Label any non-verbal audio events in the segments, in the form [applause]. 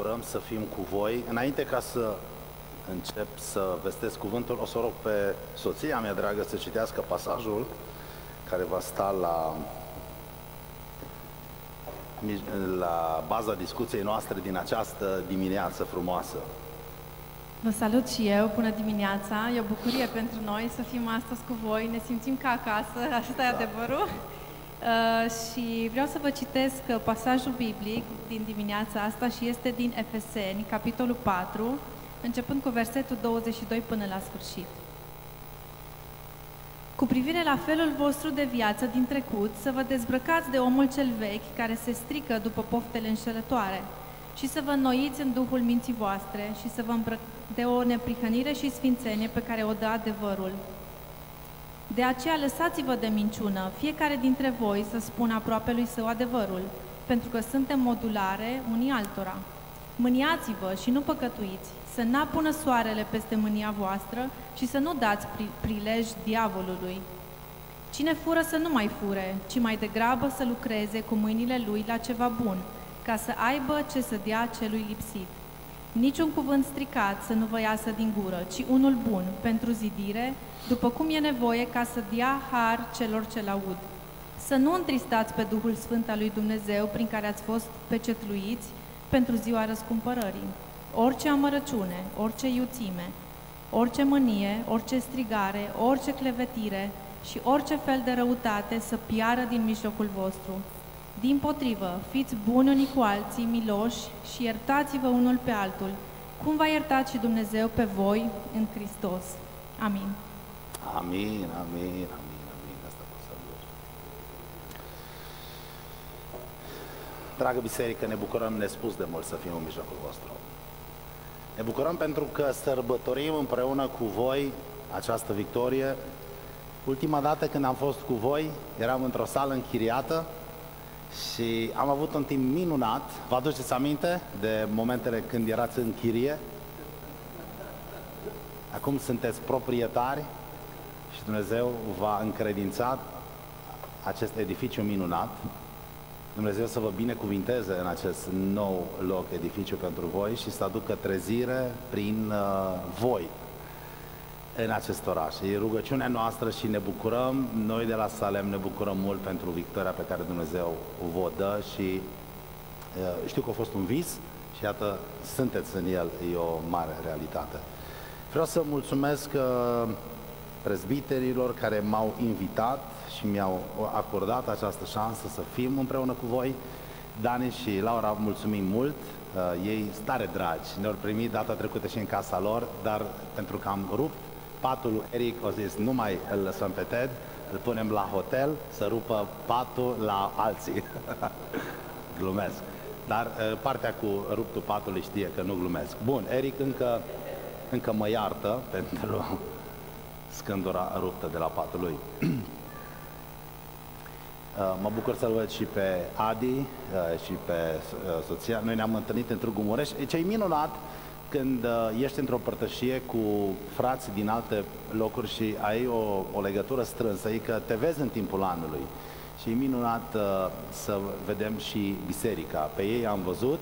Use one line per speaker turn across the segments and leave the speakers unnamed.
bucurăm să fim cu voi. Înainte ca să încep să vestesc cuvântul, o să rog pe soția mea dragă să citească pasajul care va sta la, la baza discuției noastre din această dimineață frumoasă.
Vă salut și eu, bună dimineața! E o bucurie pentru noi să fim astăzi cu voi, ne simțim ca acasă, asta e adevărul. Uh, și vreau să vă citesc uh, pasajul biblic din dimineața asta și este din Efeseni, capitolul 4, începând cu versetul 22 până la sfârșit. Cu privire la felul vostru de viață din trecut, să vă dezbrăcați de omul cel vechi care se strică după poftele înșelătoare și să vă înnoiți în duhul minții voastre și să vă îmbrăcați de o neprihănire și sfințenie pe care o dă adevărul. De aceea lăsați-vă de minciună, fiecare dintre voi să spună aproape lui său adevărul, pentru că suntem modulare unii altora. Mâniați-vă și nu păcătuiți, să n-apună soarele peste mânia voastră și să nu dați prilej diavolului. Cine fură să nu mai fure, ci mai degrabă să lucreze cu mâinile lui la ceva bun, ca să aibă ce să dea celui lipsit. Niciun cuvânt stricat să nu vă iasă din gură, ci unul bun, pentru zidire, după cum e nevoie ca să dea har celor ce-l aud. Să nu întristați pe Duhul Sfânt al lui Dumnezeu prin care ați fost pecetluiți pentru ziua răscumpărării. Orice amărăciune, orice iuțime, orice mânie, orice strigare, orice clevetire și orice fel de răutate să piară din mijlocul vostru, din potrivă, fiți buni unii cu alții, miloși și iertați-vă unul pe altul, cum va iertat și Dumnezeu pe voi în Hristos. Amin.
Amin, amin, amin, amin. Asta pot să Dragă biserică, ne bucurăm nespus de mult să fim în mijlocul vostru. Ne bucurăm pentru că sărbătorim împreună cu voi această victorie. Ultima dată când am fost cu voi, eram într-o sală închiriată, și am avut un timp minunat. Vă aduceți aminte de momentele când erați în chirie? Acum sunteți proprietari și Dumnezeu v-a încredințat acest edificiu minunat. Dumnezeu să vă binecuvinteze în acest nou loc, edificiu pentru voi și să aducă trezire prin uh, voi în acest oraș. E rugăciunea noastră și ne bucurăm, noi de la Salem ne bucurăm mult pentru victoria pe care Dumnezeu vă dă și știu că a fost un vis și iată, sunteți în el, e o mare realitate. Vreau să mulțumesc prezbiterilor care m-au invitat și mi-au acordat această șansă să fim împreună cu voi. Dani și Laura, mulțumim mult, ei stare dragi, ne-au primit data trecută și în casa lor, dar pentru că am rupt patul lui Eric, o zis, nu mai îl lăsăm pe Ted, îl punem la hotel să rupă patul la alții. [laughs] glumesc. Dar uh, partea cu ruptul patului știe că nu glumesc. Bun, Eric încă, încă mă iartă [laughs] pentru scândura ruptă de la patul lui. Uh, [clears throat] mă bucur să-l văd și pe Adi uh, și pe soția. Noi ne-am întâlnit în Târgu Mureș. Ce e minunat când uh, ești într-o părtășie cu frați din alte locuri și ai o, o legătură strânsă, e că te vezi în timpul anului. Și e minunat uh, să vedem și biserica. Pe ei am văzut,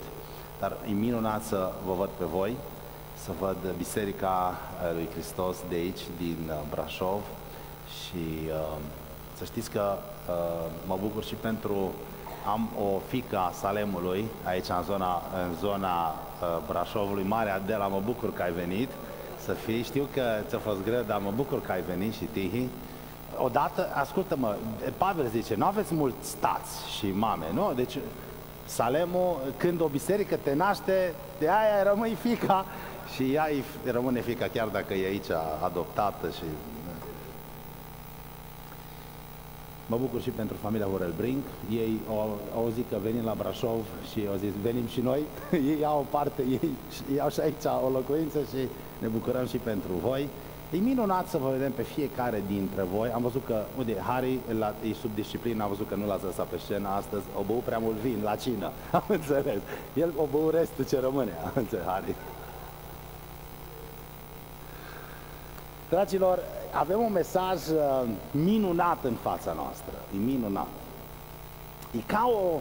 dar e minunat să vă văd pe voi, să văd biserica uh, lui Hristos de aici, din uh, Brașov și uh, să știți că uh, mă bucur și pentru am o fică a Salemului, aici în zona, în zona uh, Brașovului, Marea Adela, mă bucur că ai venit să fii. Știu că ți-a fost greu, dar mă bucur că ai venit și Tihi. Odată, ascultă-mă, Pavel zice, nu aveți mulți stați și mame, nu? Deci Salemul, când o biserică te naște, de aia rămâi fica și ea rămâne fica chiar dacă e aici adoptată și Mă bucur și pentru familia Horel Brink. Ei au auzit că venim la Brașov și au zis venim și noi. [laughs] ei au o parte, ei, ei au și aici o locuință și ne bucurăm și pentru voi. E minunat să vă vedem pe fiecare dintre voi. Am văzut că, uite, Harry la, e sub disciplină, am văzut că nu l-ați lăsat pe scenă astăzi. O băut prea mult vin la cină, [laughs] am înțeles. El o băut restul ce rămâne, [laughs] am înțeles, Harry. Dragilor, avem un mesaj uh, minunat în fața noastră. E minunat. E ca o,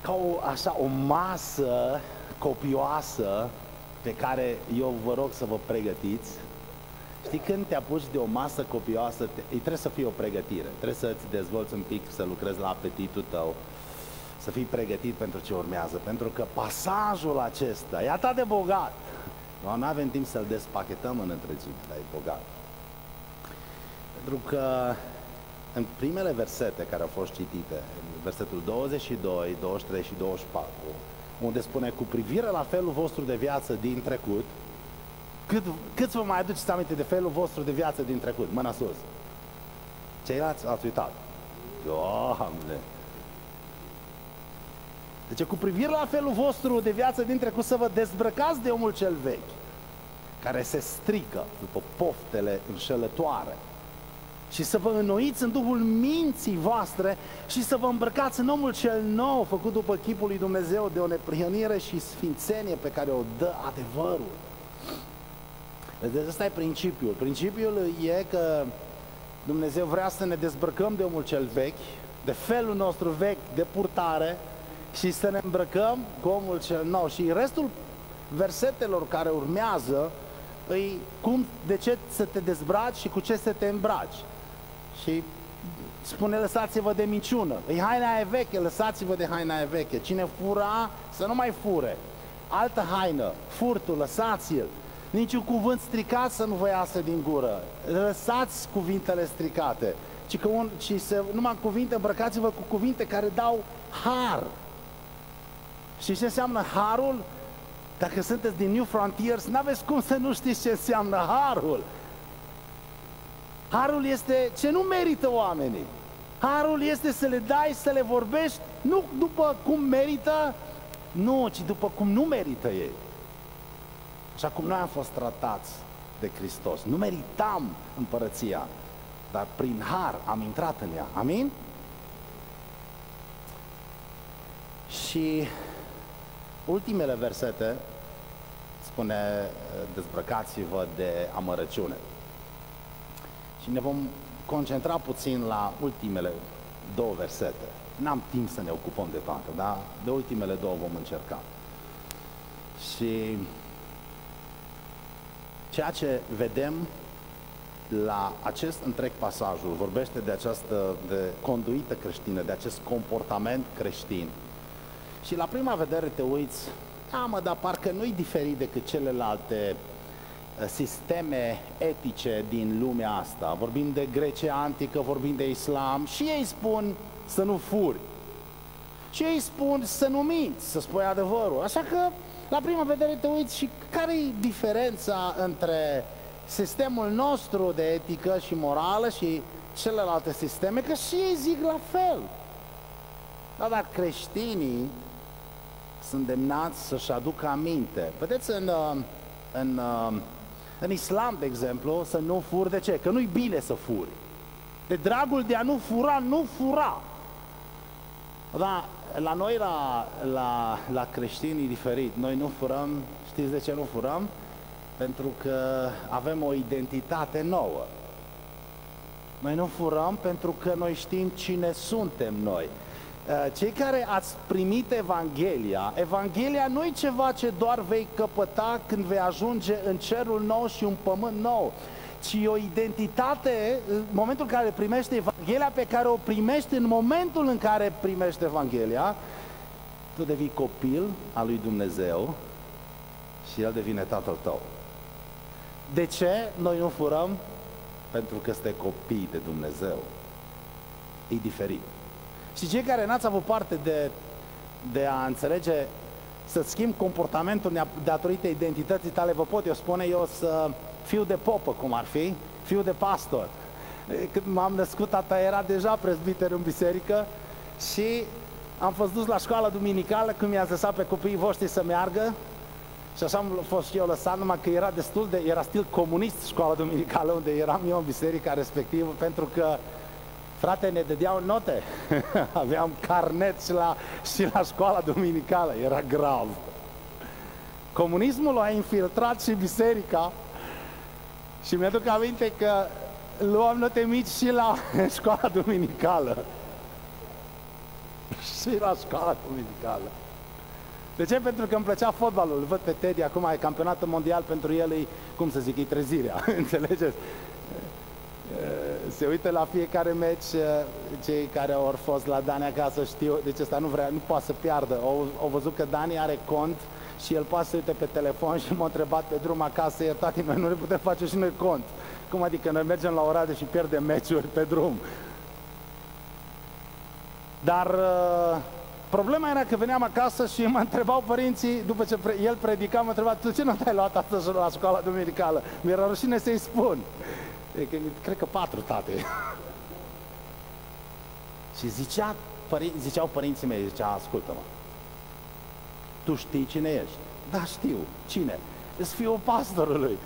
ca o, așa, o masă copioasă pe care eu vă rog să vă pregătiți. Știi, când te apuci de o masă copioasă, te, trebuie să fie o pregătire. Trebuie să-ți dezvolți un pic, să lucrezi la apetitul tău, să fii pregătit pentru ce urmează. Pentru că pasajul acesta e atât de bogat. Nu avem timp să-l despachetăm în întregime, dar e bogat. Pentru că în primele versete care au fost citite, versetul 22, 23 și 24, unde spune cu privire la felul vostru de viață din trecut, cât, cât vă mai aduceți aminte de felul vostru de viață din trecut? Mâna sus. Ceilalți ați uitat. Doamne! Deci cu privire la felul vostru de viață din trecut să vă dezbrăcați de omul cel vechi, care se strică după poftele înșelătoare și să vă înnoiți în Duhul minții voastre și să vă îmbrăcați în omul cel nou, făcut după chipul lui Dumnezeu de o neprihănire și sfințenie pe care o dă adevărul. Deci ăsta e principiul. Principiul e că Dumnezeu vrea să ne dezbrăcăm de omul cel vechi, de felul nostru vechi de purtare și să ne îmbrăcăm cu omul cel nou. Și restul versetelor care urmează îi cum, de ce să te dezbraci și cu ce să te îmbraci. Și spune lăsați-vă de minciună. E haina aia veche, lăsați-vă de haina aia veche. Cine fura, să nu mai fure. Altă haină, furtul, lăsați-l. Niciun cuvânt stricat să nu vă iasă din gură. Lăsați cuvintele stricate. Ci că un, ci să, numai cuvinte, îmbrăcați-vă cu cuvinte care dau har. Și ce înseamnă harul? Dacă sunteți din New Frontiers, n-aveți cum să nu știți ce înseamnă harul. Harul este ce nu merită oamenii. Harul este să le dai, să le vorbești, nu după cum merită, nu, ci după cum nu merită ei. Așa cum noi am fost tratați de Hristos. Nu meritam împărăția, dar prin har am intrat în ea. Amin? Și ultimele versete spune dezbrăcați-vă de amărăciune. Și ne vom concentra puțin la ultimele două versete. N-am timp să ne ocupăm de toate, dar de ultimele două vom încerca. Și ceea ce vedem la acest întreg pasajul vorbește de această de conduită creștină, de acest comportament creștin. Și la prima vedere te uiți, da mă, dar parcă nu-i diferit decât celelalte sisteme etice din lumea asta. Vorbim de Grecia antică, vorbim de islam și ei spun să nu furi. Și ei spun să nu minți, să spui adevărul. Așa că, la prima vedere te uiți și care e diferența între sistemul nostru de etică și morală și celelalte sisteme, că și ei zic la fel. Da, dar creștinii sunt demnați să-și aducă aminte. Vedeți, în, în în islam, de exemplu, să nu furi, de ce? Că nu-i bine să furi. De dragul de a nu fura, nu fura. Da, la noi, la, la, la creștini, e diferit. Noi nu furăm, știți de ce nu furăm? Pentru că avem o identitate nouă. Noi nu furăm pentru că noi știm cine suntem noi. Uh, cei care ați primit Evanghelia, Evanghelia nu e ceva ce doar vei căpăta când vei ajunge în cerul nou și un pământ nou, ci o identitate, în momentul în care primești Evanghelia, pe care o primești în momentul în care primești Evanghelia, tu devii copil al lui Dumnezeu și El devine tatăl tău. De ce noi nu furăm? Pentru că suntem copii de Dumnezeu. E diferit. Și cei care n-ați avut parte de, de a înțelege să schimb comportamentul datorită identității tale, vă pot eu spune eu să fiu de popă, cum ar fi, fiu de pastor. Când m-am născut, tata era deja prezbiter în biserică și am fost dus la școala duminicală când mi-a lăsat pe copiii voștri să meargă și așa am fost și eu lăsat, numai că era destul de, era stil comunist școala duminicală unde eram eu în biserica respectivă, pentru că Frate, ne dădeau note. [laughs] Aveam carnet și la, și la școala duminicală. Era grav. Comunismul a infiltrat și biserica și mi-aduc aminte că luam note mici și la [laughs] școala duminicală. [laughs] și la școala dominicală. De ce? Pentru că îmi plăcea fotbalul. Îl văd pe Teddy, acum e campionatul mondial pentru el, e, cum să zic, e trezirea, înțelegeți? Se uită la fiecare meci, cei care au fost la Dani acasă știu, deci ăsta nu vrea, nu poate să piardă. Au, au văzut că Dani are cont și el poate să uite pe telefon și m-a întrebat pe drum acasă, iertați noi nu ne putem face și noi cont. Cum adică noi mergem la Oradea și pierdem meciuri pe drum? Dar uh, problema era că veneam acasă și mă întrebau părinții, după ce pre- el predica, mă întreba, tu ce nu te-ai luat astăzi la școala duminicală? Mi-era rușine să-i spun. E că, cred că patru, tate. și zicea, părin- ziceau părinții mei, zicea, ascultă-mă, tu știi cine ești? Da, știu. Cine? Îți fiul pastorului.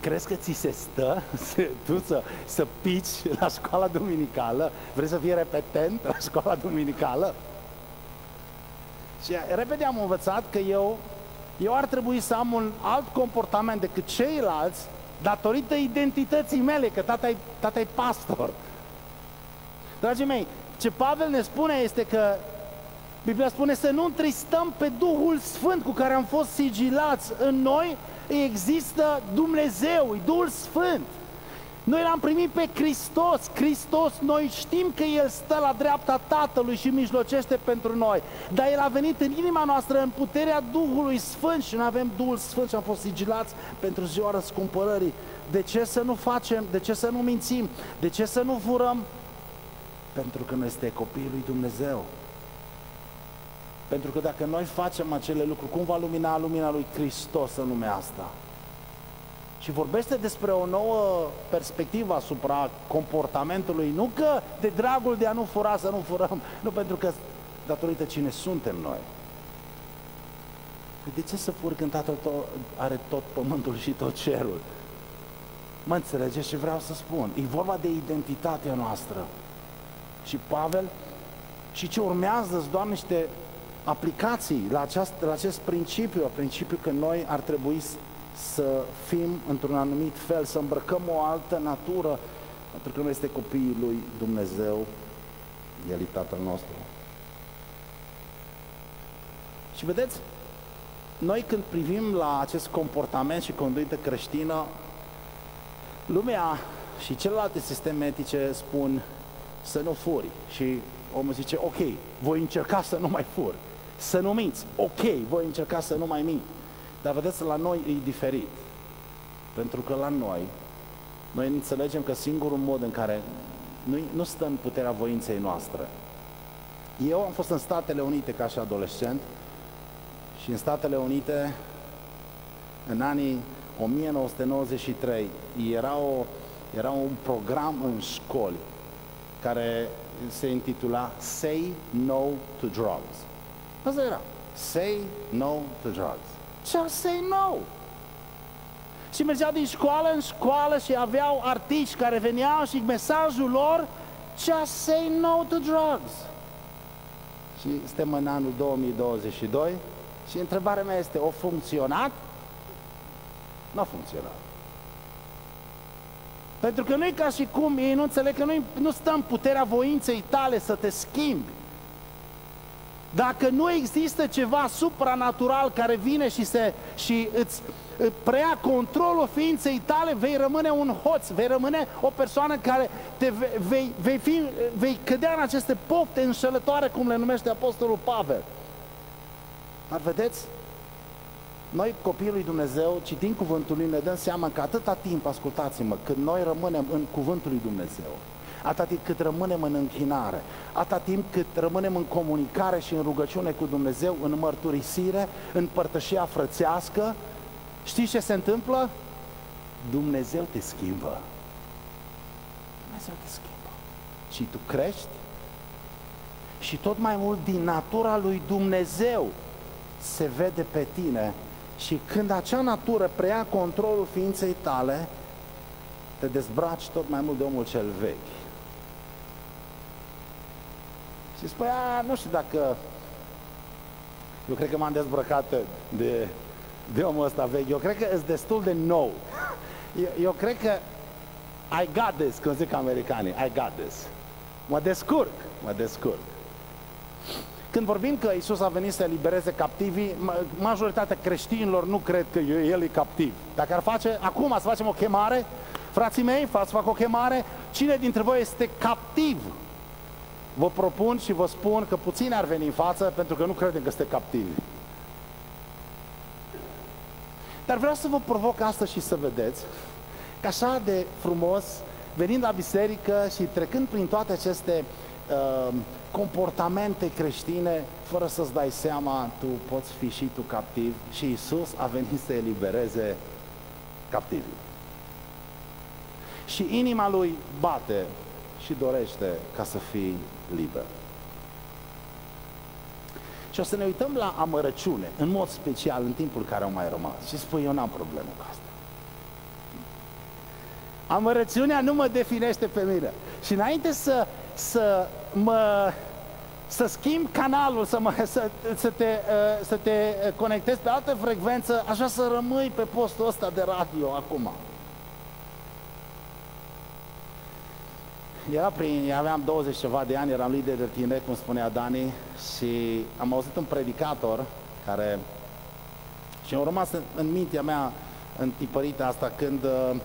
Crezi că ți se stă să, [laughs] tu să, să pici la școala duminicală? Vrei să fii repetent la școala duminicală? Și repede am învățat că eu, eu ar trebui să am un alt comportament decât ceilalți datorită identității mele, că tata e, tata e pastor. Dragii mei, ce Pavel ne spune este că Biblia spune să nu întristăm pe Duhul Sfânt cu care am fost sigilați în noi, există Dumnezeu, e Duhul Sfânt. Noi l-am primit pe Hristos. Hristos, noi știm că El stă la dreapta Tatălui și mijlocește pentru noi. Dar El a venit în inima noastră în puterea Duhului Sfânt și noi avem Duhul Sfânt și am fost sigilați pentru ziua răscumpărării. De ce să nu facem? De ce să nu mințim? De ce să nu furăm? Pentru că noi este copiii lui Dumnezeu. Pentru că dacă noi facem acele lucruri, cum va lumina lumina lui Hristos în lumea asta? Și vorbește despre o nouă perspectivă asupra comportamentului, nu că de dragul de a nu fura să nu furăm, [laughs] nu pentru că datorită cine suntem noi. Păi de ce să fur când Tatăl tot, are tot pământul și tot cerul? Mă înțelegeți ce vreau să spun? E vorba de identitatea noastră. Și Pavel și ce urmează doar niște aplicații la, aceast, la acest principiu, a principiu că noi ar trebui să fim într-un anumit fel, să îmbrăcăm o altă natură, pentru că noi este copiii lui Dumnezeu, El e Tatăl nostru. Și vedeți, noi când privim la acest comportament și conduită creștină, lumea și celelalte sisteme etice spun să nu furi și omul zice, ok, voi încerca să nu mai fur. Să nu minți. Ok, voi încerca să nu mai mint. Dar vedeți, la noi e diferit. Pentru că la noi, noi înțelegem că singurul mod în care nu, nu stă în puterea voinței noastre. Eu am fost în Statele Unite ca și adolescent și în Statele Unite, în anii 1993, era, o, era un program în școli care se intitula Say No to Drugs. Asta era. Say no to drugs. Just say no. Și mergeau din școală în școală și aveau artiști care veneau și mesajul lor Just say no to drugs. Și suntem în anul 2022 și întrebarea mea este, o funcționat? Nu a funcționat. Pentru că nu e ca și cum ei nu înțeleg că noi nu stăm puterea voinței tale să te schimbi. Dacă nu există ceva supranatural care vine și, se, și îți preia controlul ființei tale, vei rămâne un hoț, vei rămâne o persoană care te vei, vei, fi, vei cădea în aceste pofte înșelătoare, cum le numește Apostolul Pavel. Dar vedeți, noi copiii lui Dumnezeu, citim cuvântul lui, ne dăm seama că atâta timp, ascultați-mă, când noi rămânem în cuvântul lui Dumnezeu, atâta timp cât rămânem în închinare, atâta timp cât rămânem în comunicare și în rugăciune cu Dumnezeu, în mărturisire, în părtășia frățească, știți ce se întâmplă? Dumnezeu te schimbă. Dumnezeu te schimbă. Și tu crești și tot mai mult din natura lui Dumnezeu se vede pe tine și când acea natură preia controlul ființei tale, te dezbraci tot mai mult de omul cel vechi. Și spui, a, nu știu dacă... Eu cred că m-am dezbrăcat de, de omul ăsta vechi. Eu cred că e destul de nou. Eu, eu cred că I got this, cum zic americanii, I got this. Mă descurc, mă descurc. Când vorbim că Isus a venit să elibereze captivii, majoritatea creștinilor nu cred că El e captiv. Dacă ar face, acum să facem o chemare, frații mei, să fac o chemare, cine dintre voi este captiv? Vă propun și vă spun că puțini ar veni în față pentru că nu credem că sunteți captivi. Dar vreau să vă provoc asta și să vedeți că așa de frumos, venind la biserică și trecând prin toate aceste uh, comportamente creștine, fără să-ți dai seama, tu poți fi și tu captiv și Isus a venit să elibereze captivii. Și inima lui bate și dorește ca să fii liber. Și o să ne uităm la amărăciune, în mod special, în timpul care au mai rămas. Și spui, eu n-am problemă cu asta. Amărăciunea nu mă definește pe mine. Și înainte să, să mă să schimb canalul, să, mă, să, să, te, uh, să te conectezi pe altă frecvență, așa să rămâi pe postul ăsta de radio acum. Era prin, aveam 20 ceva de ani, eram lider de tineri, cum spunea Dani, și am auzit un predicator care și au rămas în, în mintea mea întipărită asta când, uh,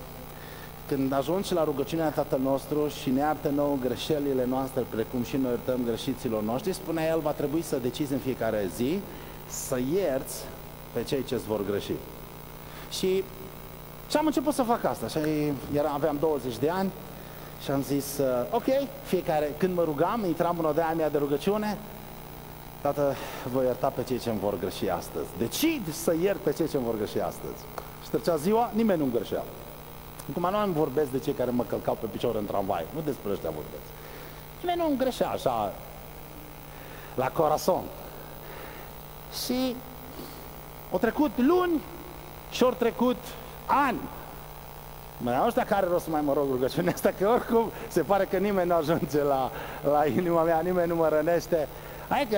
când ajungi la rugăciunea Tatăl nostru și ne iartă nou greșelile noastre, precum și noi iertăm greșiților noștri, spunea el, va trebui să decizi în fiecare zi să ierți pe cei ce îți vor greși. Și, și am început să fac asta. Și era, aveam 20 de ani, și am zis, uh, ok, fiecare, când mă rugam, intram în odaia mea de rugăciune, Tată, voi ierta pe cei ce îmi vor greși astăzi. Decid să iert pe cei ce îmi vor greși astăzi. Și trecea ziua, nimeni nu-mi greșea. Acum nu am vorbesc de cei care mă călcau pe picior în tramvai, nu despre ăștia vorbesc. Nimeni nu îmi greșea așa, la corazon. Și au trecut luni și au trecut ani. Mai ăștia care rost să mai mă rog rugăciunea asta, că oricum se pare că nimeni nu ajunge la, la inima mea, nimeni nu mă rănește. Hai că,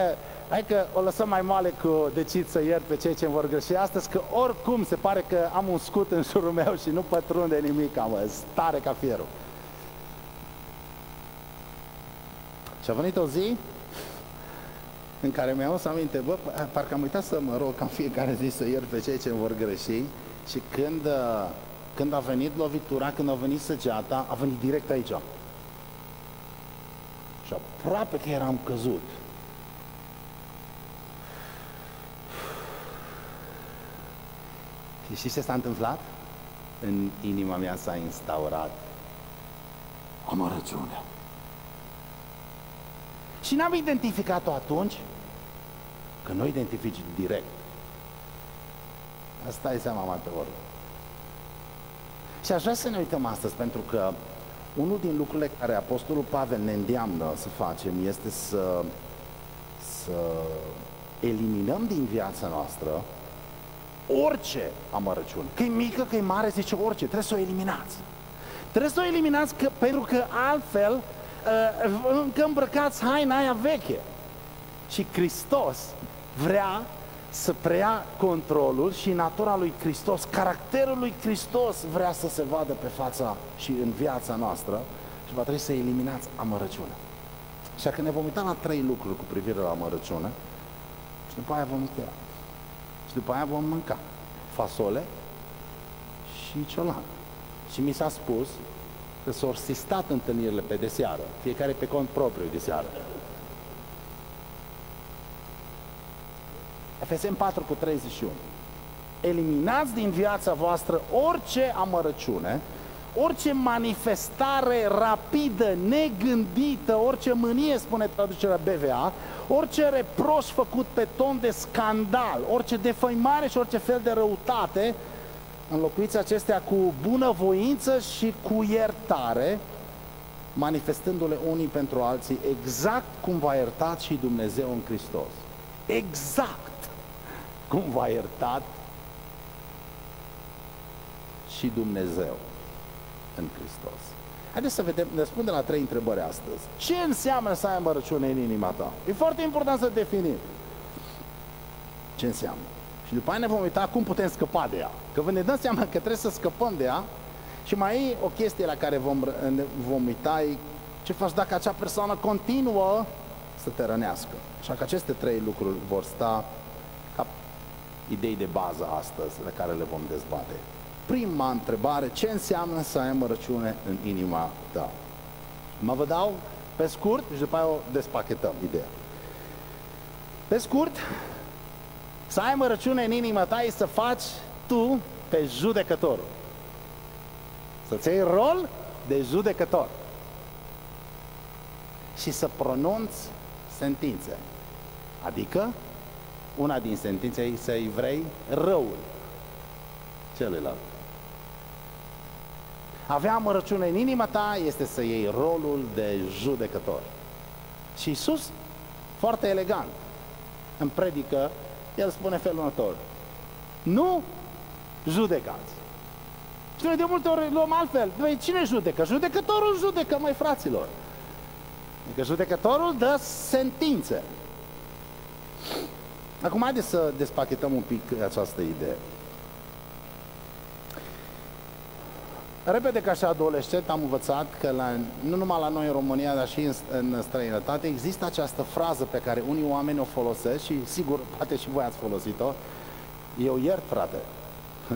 hai că o lăsăm mai moale cu decid să iert pe cei ce vor greși astăzi, că oricum se pare că am un scut în jurul meu și nu pătrunde nimic, am stare ca fierul. Și a venit o zi în care mi-am adus aminte, bă, parcă am uitat să mă rog ca fiecare zi să iert pe cei ce vor greși și când uh, când a venit lovitura, când a venit săgeata, a venit direct aici. Și aproape că eram căzut. Și știți ce s-a întâmplat? În inima mea s-a instaurat amărăciunea. Și n-am identificat-o atunci, că nu identifici direct. Asta e seama mai pe urmă. Și aș vrea să ne uităm astăzi, pentru că unul din lucrurile care Apostolul Pavel ne îndeamnă să facem este să, să eliminăm din viața noastră orice amărăciune. Că e mică, că e mare, zice orice, trebuie să o eliminați. Trebuie să o eliminați că, pentru că altfel uh, încă îmbrăcați haina aia veche. Și Hristos vrea să preia controlul și natura lui Hristos, caracterul lui Hristos vrea să se vadă pe fața și în viața noastră și va trebui să eliminați amărăciunea. Așa că ne vom uita la trei lucruri cu privire la amărăciune și după aia vom încheia. Și după aia vom mânca fasole și ciolan. Și mi s-a spus că s-au sistat întâlnirile pe de seară, fiecare pe cont propriu de seară. Efesem 4 cu 31. Eliminați din viața voastră orice amărăciune, orice manifestare rapidă, negândită, orice mânie, spune traducerea BVA, orice reproș făcut pe ton de scandal, orice defăimare și orice fel de răutate, înlocuiți acestea cu bunăvoință și cu iertare, manifestându-le unii pentru alții, exact cum v-a iertat și Dumnezeu în Hristos. Exact! Cum v-a iertat și Dumnezeu în Hristos. Haideți să vedem, ne spune la trei întrebări astăzi. Ce înseamnă să ai amărăciune în inima ta? E foarte important să definim ce înseamnă. Și după aia ne vom uita cum putem scăpa de ea. Că vă ne dăm seama că trebuie să scăpăm de ea și mai e o chestie la care vom, vom uita, e Ce faci dacă acea persoană continuă să te rănească? Așa că aceste trei lucruri vor sta ca idei de bază astăzi, de care le vom dezbate. Prima întrebare, ce înseamnă să ai mărăciune în inima ta? Mă vă dau pe scurt și după aia o despachetăm ideea. Pe scurt, să ai mărăciune în inima ta e să faci tu pe judecătorul. Să-ți iei rol de judecător. Și să pronunți sentințe. Adică, una din sentințe e să-i vrei răul celuilalt. Avea mărăciune în inima ta este să iei rolul de judecător. Și Iisus, foarte elegant, în predică, el spune felul următor. Nu judecați. Și noi de multe ori luăm altfel. Noi, cine judecă? Judecătorul judecă, mai fraților. Adică judecătorul dă sentințe. Acum haideți să despachetăm un pic această idee. Repede ca și adolescent am învățat că la, nu numai la noi în România, dar și în, în străinătate există această frază pe care unii oameni o folosesc și sigur, poate și voi ați folosit-o. Eu iert, frate,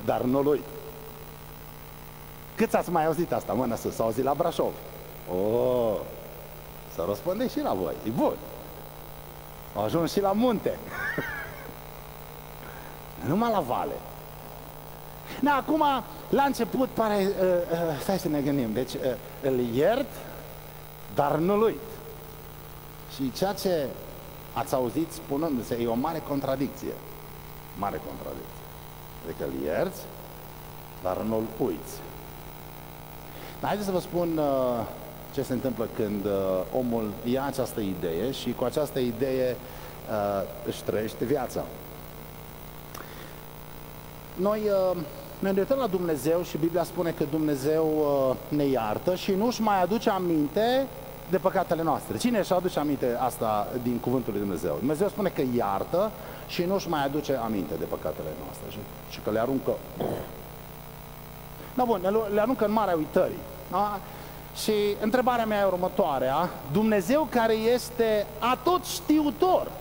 dar nu lui. Câți ați mai auzit asta, mână să s-a auzit la Brașov? Oh, să răspunde și la voi, e bun. Au ajuns și la munte. [laughs] Numai la vale. Da, acum, la început pare, uh, uh, stai să ne gândim, deci uh, îl iert, dar nu-l uit. Și ceea ce ați auzit spunându-se e o mare contradicție. Mare contradicție. Adică îl ierți, dar nu-l uiți. Dar haideți să vă spun uh, ce se întâmplă când uh, omul ia această idee și cu această idee uh, își trăiește viața. Noi uh, ne îndreptăm la Dumnezeu și Biblia spune că Dumnezeu uh, ne iartă și nu își mai aduce aminte de păcatele noastre. Cine își aduce aminte asta din cuvântul lui Dumnezeu? Dumnezeu spune că iartă și nu își mai aduce aminte de păcatele noastre și, și că le aruncă. Da, bun, le aruncă în marea uitării. Da? Și întrebarea mea e următoarea. Dumnezeu care este atot știutor,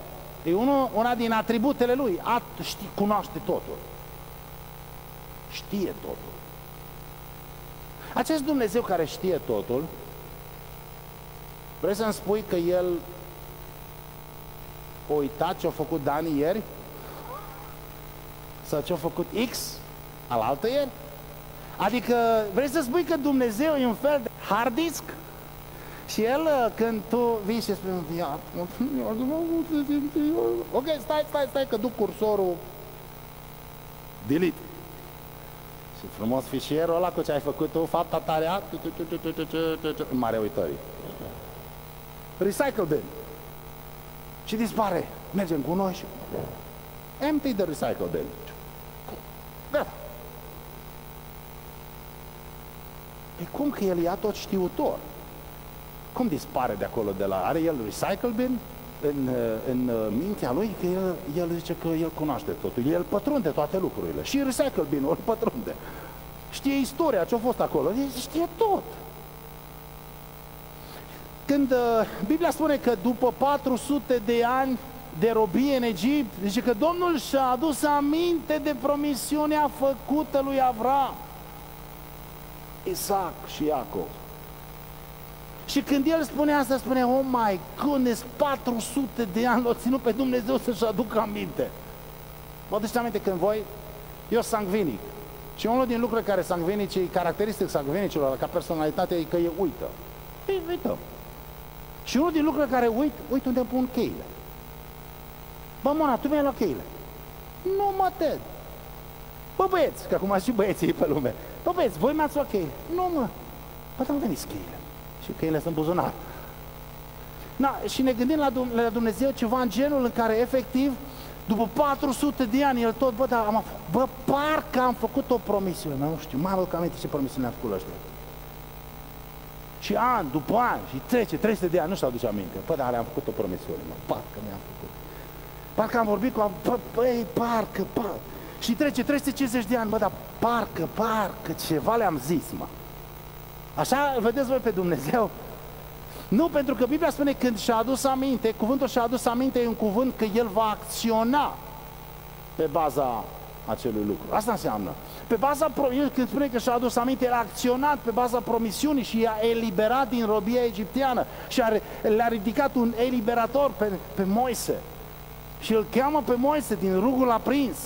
e unul, una din atributele lui, at, ști, cunoaște totul știe totul. Acest Dumnezeu care știe totul, vrei să-mi spui că El a uitat ce-a făcut Dani ieri? Sau ce-a făcut X al altă ieri? Adică vrei să spui că Dumnezeu e un fel de hard disk? Și el, când tu vii și spui, ok, stai, stai, stai, că duc cursorul delete. Și frumos fișierul ăla cu ce ai făcut tu, fapta tare, în mare uitării. Recycle bin. Și dispare. Mergem cu noi și... Empty the recycle bin. Gata. E cum că el ia tot știutor? Cum dispare de acolo de la... Are el recycle bin? în, în mintea lui că el, el zice că el cunoaște totul, el pătrunde toate lucrurile și recycle bin îl pătrunde. Știe istoria, ce a fost acolo, el știe tot. Când uh, Biblia spune că după 400 de ani de robie în Egipt, zice că Domnul și-a adus aminte de promisiunea făcută lui Avram, Isaac și Iacov. Și când el spune asta, spune, oh my goodness, 400 de ani l-a ținut pe Dumnezeu să-și aducă aminte. Vă aduceți aminte când voi, eu sangvinic. Și unul din lucrurile care sangvinicii, caracteristic sangvinicilor, ca personalitate, e că e uită. Ei, uită. Și unul din lucrurile care uit, uit unde pun cheile. Bă, Mona, tu mi-ai luat cheile. Nu mă ted. Bă, băieți, că acum și băieții pe lume. Bă, băieți, voi mi-ați luat cheile. Nu, mă. Bă, dar veniți cheile și cheile sunt buzunar. Na, și ne gândim la, la Dumnezeu ceva în genul în care efectiv după 400 de ani, el tot, bă, dar am, bă, parcă am făcut o promisiune, nu știu, mai mult că aminte ce promisiune am făcut la ăștia. Și an, după an, și trece, 300 de ani, nu știu aduce aminte. Bă, dar am făcut o promisiune, mă, parcă mi-am făcut. Parcă am vorbit cu, bă, băi, parcă, parcă. Și trece 350 de ani, bă, dar parcă, parcă, ceva le-am zis, mă. Așa vedeți voi pe Dumnezeu? Nu, pentru că Biblia spune când și-a adus aminte, cuvântul și-a adus aminte e un cuvânt că el va acționa pe baza acelui lucru. Asta înseamnă. Pe baza, el când spune că și-a adus aminte, el a acționat pe baza promisiunii și i-a eliberat din robia egipteană și a, le-a ridicat un eliberator pe, pe Moise. Și îl cheamă pe Moise din rugul aprins.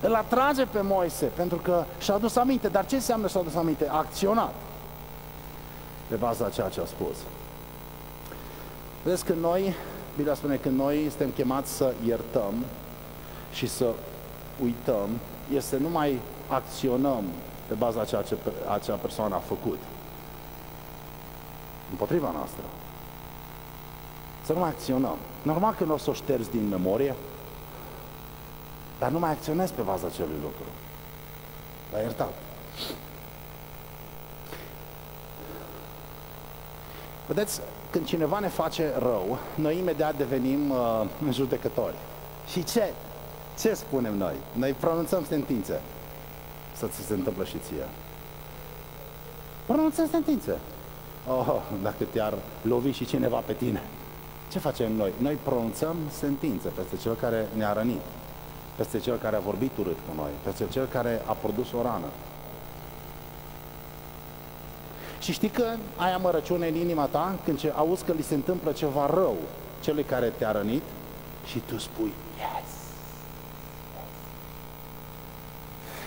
Îl atrage pe Moise pentru că și-a adus aminte. Dar ce înseamnă și-a adus aminte? A acționat pe baza a ceea ce a spus. Vedeți că noi, Biblia spune că noi suntem chemați să iertăm și să uităm, este nu mai acționăm pe baza a ceea ce acea persoană a făcut. Împotriva noastră. Să nu mai acționăm. Normal că nu o să o ștergi din memorie, dar nu mai acționezi pe baza acelui lucru. L-ai iertat. Vedeți, când cineva ne face rău, noi imediat devenim uh, judecători. Și ce? Ce spunem noi? Noi pronunțăm sentințe. Să ți se întâmplă și ție. Pronunțăm sentințe. Oh, dacă te-ar lovi și cineva pe tine. Ce facem noi? Noi pronunțăm sentințe peste cel care ne-a rănit, peste cel care a vorbit urât cu noi, peste cel care a produs o rană. Și știi că ai amărăciune în inima ta când ce, auzi că li se întâmplă ceva rău celui care te-a rănit și tu spui, yes.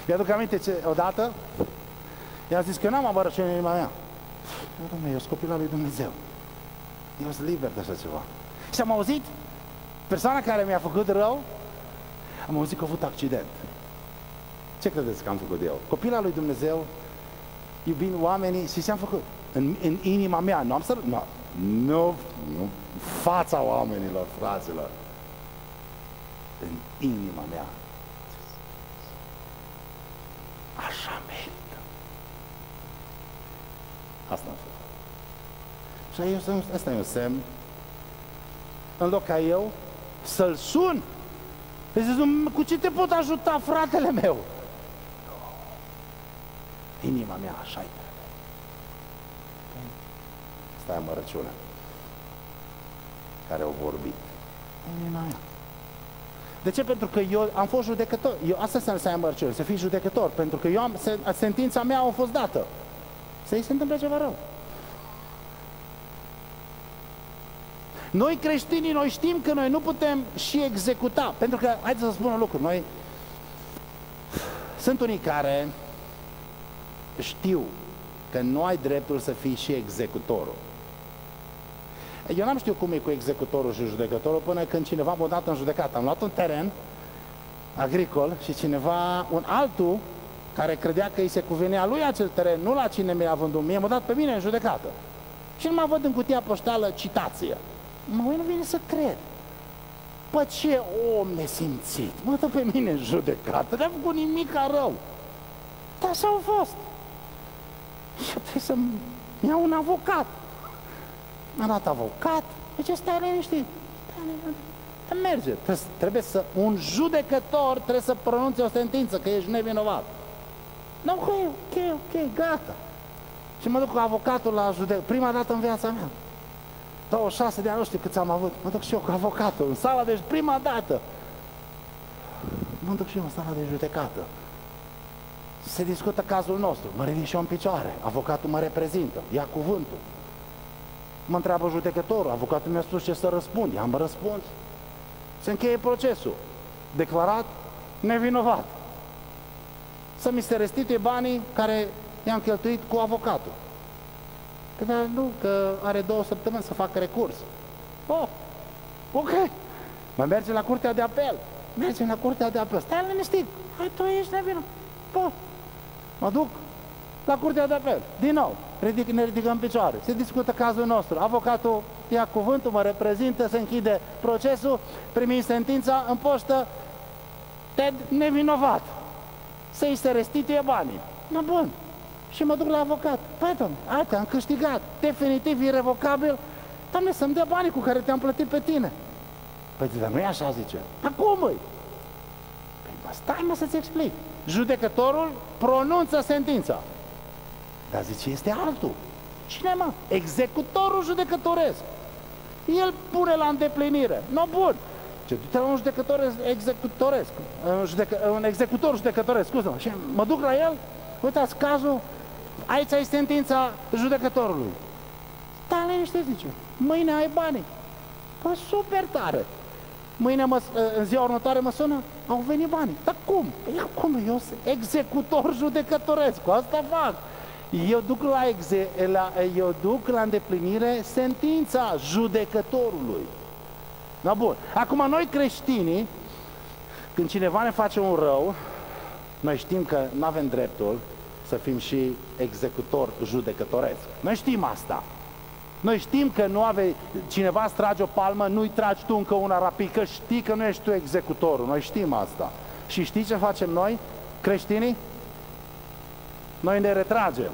Mi-aduc aminte ce, odată, i-a zis că n-am amărăciune în inima mea. Dom'le, eu sunt copil al lui Dumnezeu. Eu sunt liber de așa ceva. Și am auzit, persoana care mi-a făcut rău, am auzit că a avut accident. Ce credeți că am făcut eu? Copila lui Dumnezeu iubim oamenii și ce am făcut? În, în inima mea, nu am să... Nu, nu, nu, fața oamenilor, fraților. În inima mea. Așa merită. Asta am făcut. Și asta e un semn. În loc ca eu să-l sun. Păi zic, cu ce te pot ajuta, fratele meu? Inima mea așa-i Asta e amărăciunea care au vorbit. Inima mea. De ce? Pentru că eu am fost judecător. Eu, asta înseamnă să ai amărăciune, să fii judecător. Pentru că eu am, sentința mea a fost dată. Să-i se întâmple ceva rău. Noi creștinii, noi știm că noi nu putem și executa. Pentru că, haideți să spun un lucru, noi sunt unii care știu că nu ai dreptul să fii și executorul. Eu n-am știut cum e cu executorul și judecătorul până când cineva m-a dat în judecată. Am luat un teren agricol și cineva, un altul, care credea că îi se cuvenea lui acel teren, nu la cine mi-a vândut mie, m-a dat pe mine în judecată. Și nu mă văd în cutia poștală citație. Mă, nu vine să cred. Pă ce om nesimțit, mă dă pe mine în judecată, n-am făcut nimic rău. Dar așa au fost. Și trebuie să-mi iau un avocat. M-a dat avocat, deci stai liniștit. Stai merge. Trebuie, trebuie să, un judecător trebuie să pronunțe o sentință că ești nevinovat. Nu, ok, ok, ok, gata. Și mă duc cu avocatul la judecată, prima dată în viața mea. 26 de ani, nu știu câți am avut. Mă duc și eu cu avocatul în sala, deci prima dată. Mă duc și eu în sala de judecată se discută cazul nostru, mă ridic și eu în picioare, avocatul mă reprezintă, ia cuvântul. Mă întreabă judecătorul, avocatul mi-a spus ce să răspund, i-am răspuns. Se încheie procesul. Declarat nevinovat. Să mi se restituie banii care i-am cheltuit cu avocatul. Că dar nu, că are două săptămâni să facă recurs. Oh, ok. Mă merge la curtea de apel. Merge la curtea de apel. Stai liniștit. Hai, tu ești nevinovat. Pot. Mă duc la curtea de apel. Din nou, ridic, ne ridicăm picioare. Se discută cazul nostru. Avocatul ia cuvântul, mă reprezintă, se închide procesul, primim sentința în poștă, Ted nevinovat. Să-i se restituie banii. Nu bun. Și mă duc la avocat. Păi, domnule, uite, am câștigat. Definitiv, irrevocabil. Doamne, să-mi dea banii cu care te-am plătit pe tine. Păi, dar nu e așa, zice. Acum, îi. Păi, mă, stai, mă, să-ți explic. Judecătorul pronunță sentința. Dar zice, este altul. Cine mă? Executorul judecătoresc. El pune la îndeplinire. No, bun. Ce du-te la un judecător executoresc, un, judecă, un executor judecătoresc, scuze Și mă duc la el, uitați cazul, aici ai sentința judecătorului. Stai liniște, zice, mâine ai banii. Păi super tare. Mâine, mă, în ziua următoare mă sună, au venit banii. Dar cum? Păi cum? Eu sunt executor judecătoresc, cu asta fac. Eu duc la, exe, la, eu duc la îndeplinire sentința judecătorului. Da, bun. Acum, noi creștinii, când cineva ne face un rău, noi știm că nu avem dreptul să fim și executor judecătoresc. Noi știm asta. Noi știm că nu ave cineva îți trage o palmă, nu-i tragi tu încă una rapid, că știi că nu ești tu executorul. Noi știm asta. Și știi ce facem noi, creștinii? Noi ne retragem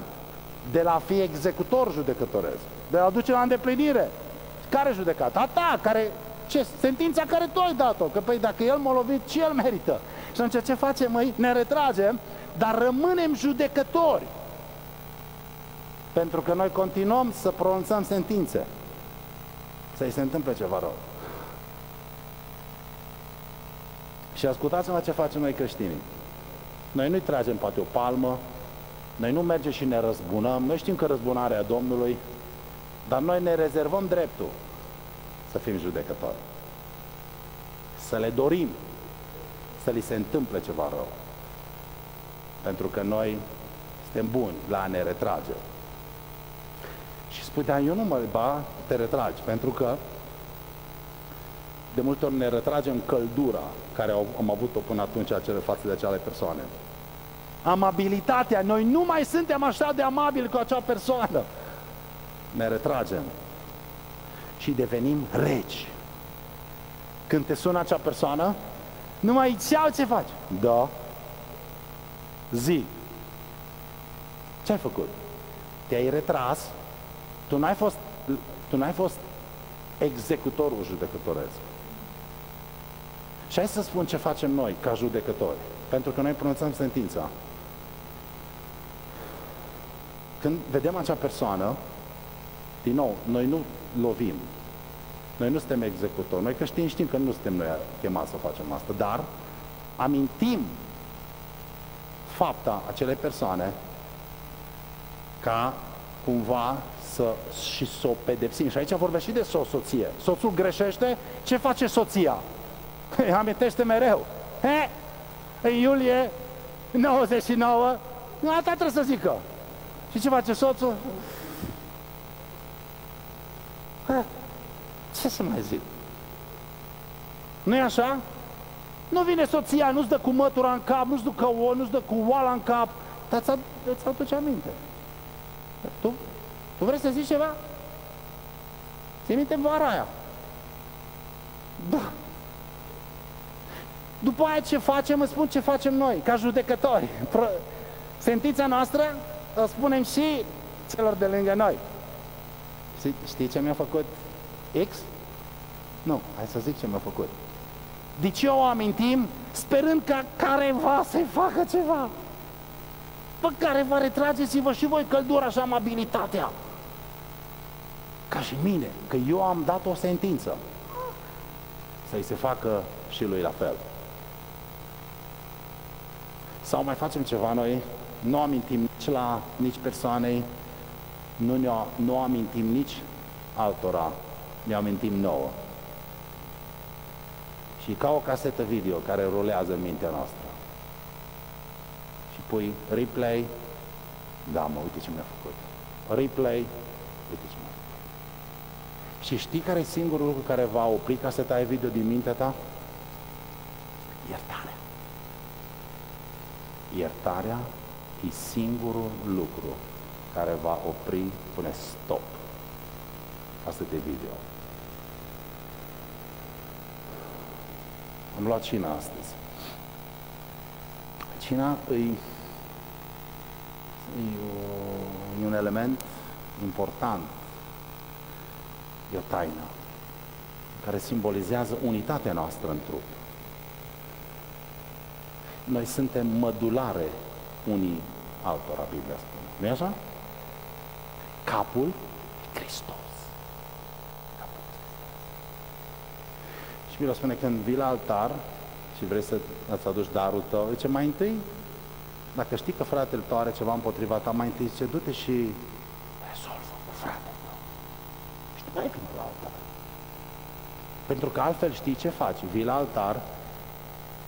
de la a fi executor judecătoresc, de a duce la îndeplinire. Care judecat? A ta, care, ce, sentința care tu ai dat-o, că păi dacă el m-a lovit, și el merită. Și atunci ce facem, măi? Ne retragem, dar rămânem judecători. Pentru că noi continuăm să pronunțăm sentințe. Să-i se întâmple ceva rău. Și ascultați-mă ce facem noi creștinii. Noi nu-i tragem poate o palmă, noi nu mergem și ne răzbunăm, noi știm că răzbunarea Domnului, dar noi ne rezervăm dreptul să fim judecători. Să le dorim să li se întâmple ceva rău. Pentru că noi suntem buni la a ne retrage. Și spui, dar eu nu mă, ba, te retragi, pentru că de multe ori ne retragem căldura care am avut-o până atunci acele față de acele persoane. Amabilitatea, noi nu mai suntem așa de amabili cu acea persoană. Ne retragem și devenim regi. Când te sună acea persoană, nu mai îți ce faci. Da. Zi. Ce ai făcut? Te-ai retras, tu n-ai fost, tu n-ai fost executorul judecătoresc. Și hai să spun ce facem noi ca judecători. Pentru că noi pronunțăm sentința. Când vedem acea persoană, din nou, noi nu lovim. Noi nu suntem executori. Noi creștini știm că nu suntem noi chemați să facem asta, dar amintim fapta acelei persoane ca cumva să, și să o pedepsim. Și aici vorbește și de soț soție. Soțul greșește, ce face soția? Îi amintește mereu. He? În iulie 99, asta trebuie să zică. Și ce face soțul? Ce să mai zic? nu e așa? Nu vine soția, nu-ți dă cu mătura în cap, nu-ți dă cu, o, nu-ți dă cu oala în cap, dar ți îți aduce aminte. Tu, tu vrei să zici ceva? Ți minte vara aia. Da. După aia ce facem, îți spun ce facem noi, ca judecători. Sentința noastră o spunem și celor de lângă noi. Știi, știi ce mi-a făcut X? Nu, hai să zic ce mi-a făcut. De ce o amintim sperând ca careva să-i facă ceva? Bă, careva, retrageți-vă și voi căldura și amabilitatea. Ca și mine, că eu am dat o sentință. Să-i se facă și lui la fel. Sau mai facem ceva noi nu amintim nici la nici persoanei, nu, ne nu amintim nici altora, ne amintim nouă. Și ca o casetă video care rulează în mintea noastră. Și pui replay, da mă, uite ce mi-a făcut. Replay, uite ce mi-a făcut. Și știi care e singurul lucru care va opri caseta video din mintea ta? Iertarea. Iertarea e singurul lucru care va opri, pune stop asta de video. Am luat cina astăzi. Cina e, e, o, e un element important, e o taină care simbolizează unitatea noastră în trup. Noi suntem mădulare unii altora, Biblia spune. nu așa? capul Hristos. Capul Și Biblia spune când vii la altar și vrei să îți aduci darul tău, zice mai întâi, dacă știi că fratele tău are ceva împotriva ta, mai întâi zice, du-te și rezolvă cu fratele tău. Și tu mai vii la altar. Pentru că altfel știi ce faci, vii la altar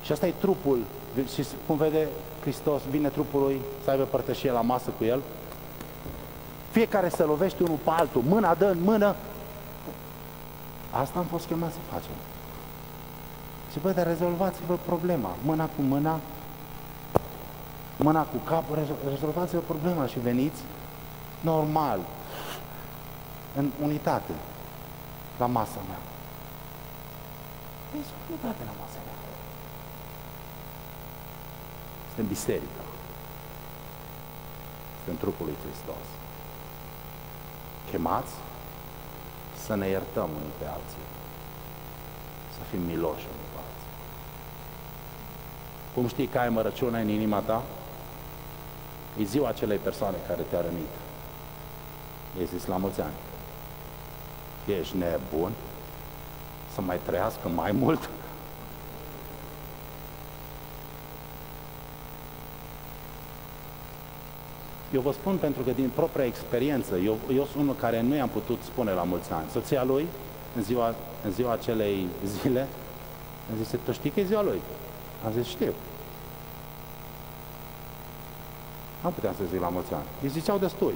și asta e trupul, și cum vede Hristos, vine trupul lui să aibă părtășie la masă cu el, fiecare se lovește unul pe altul, mâna dă în mână. Asta am fost chemat să facem. Și băi, dar rezolvați-vă problema, mâna cu mâna, mâna cu capul, rezolvați-vă problema și veniți normal, în unitate, la masa mea. Veniți în unitate la masa mea. Suntem biserică. Suntem trupul lui Hristos. Chemați să ne iertăm unii pe alții. Să fim miloși unii pe alții. Cum știi că ai mărăciune în inima ta? E ziua acelei persoane care te-a rănit. E zis la mulți ani. Ești nebun? Să mai trăiască mai mult? Eu vă spun pentru că din propria experiență, eu, eu sunt unul care nu i-am putut spune la mulți ani. Soția lui, în ziua, în ziua acelei zile, îmi zise, tu știi că e ziua lui? Am zis, știu. Nu puteam să zic la mulți ani. Îi ziceau destui.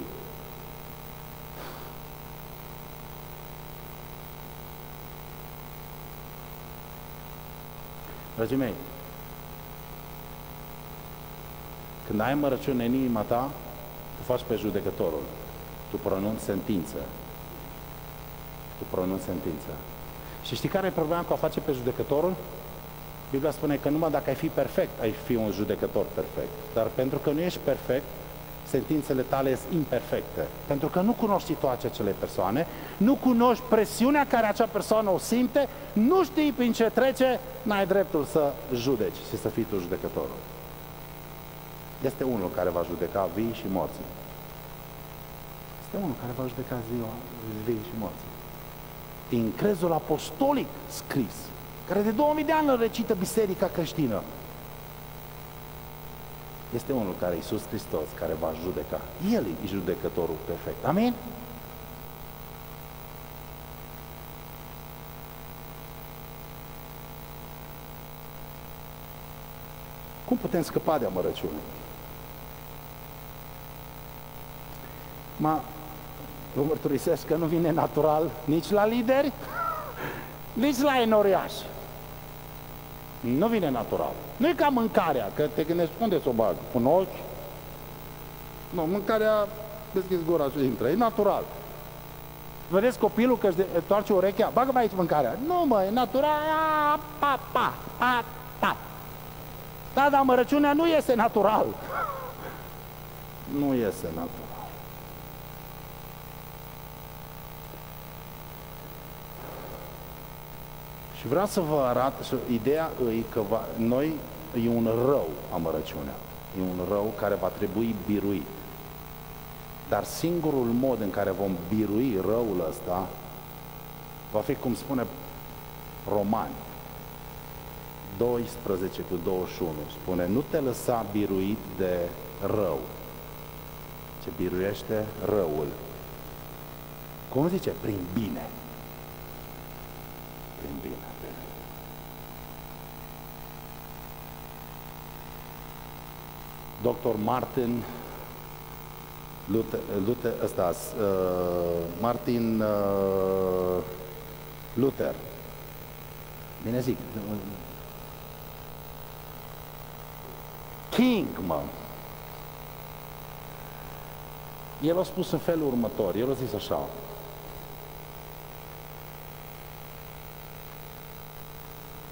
Dragii mei, când ai mărăciune în inima ta, tu faci pe judecătorul. Tu pronunți sentință. Tu pronunți sentință. Și știi care e problema cu a face pe judecătorul? Biblia spune că numai dacă ai fi perfect, ai fi un judecător perfect. Dar pentru că nu ești perfect, sentințele tale sunt imperfecte. Pentru că nu cunoști situația acelei persoane, nu cunoști presiunea care acea persoană o simte, nu știi prin ce trece, n-ai dreptul să judeci și să fii tu judecătorul. Este unul care va judeca vii și morții. Este unul care va judeca ziua, vii și morții. Din crezul apostolic scris, care de 2000 de ani îl recită biserica creștină. Este unul care, Iisus Hristos, care va judeca. El e judecătorul perfect. Amin? Cum putem scăpa de amărăciune? Ma, vă mărturisesc că nu vine natural nici la lideri, [laughs] nici la enoriași. Nu vine natural. Nu e ca mâncarea, că te gândești unde să o bag? În ochi? Nu, mâncarea deschizi gura și intră. E natural. Vedeți copilul că își întoarce urechea? Bagă mai aici mâncarea. Nu mă, e natural. Pa, pa, pa, pa. Da, dar mărăciunea nu iese natural. [laughs] nu iese natural. Și vreau să vă arăt, ideea e că va, noi e un rău amărăciunea. E un rău care va trebui biruit. Dar singurul mod în care vom birui răul ăsta va fi, cum spune Romani, 12 cu 21, spune, nu te lăsa biruit de rău, ce biruiește răul. Cum zice? Prin bine. Prin bine. Dr. Martin Luther, Luther ăsta, uh, Martin uh, Luther. Bine zic. King, mă. El a spus în felul următor, el a zis așa,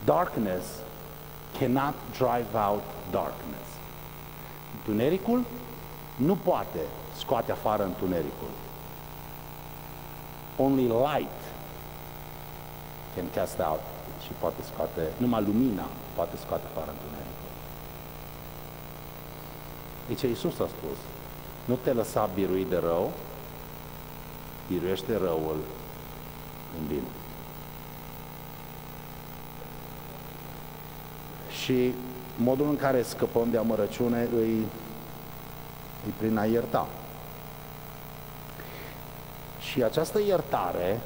Darkness cannot drive out darkness. Întunericul nu poate scoate afară întunericul. Only light can cast out și poate scoate, numai lumina poate scoate afară întunericul. Deci Iisus a spus, nu te lăsa birui de rău, biruiește răul în bine. Și modul în care scăpăm de amărăciune îi, îi prin a ierta. Și această iertare,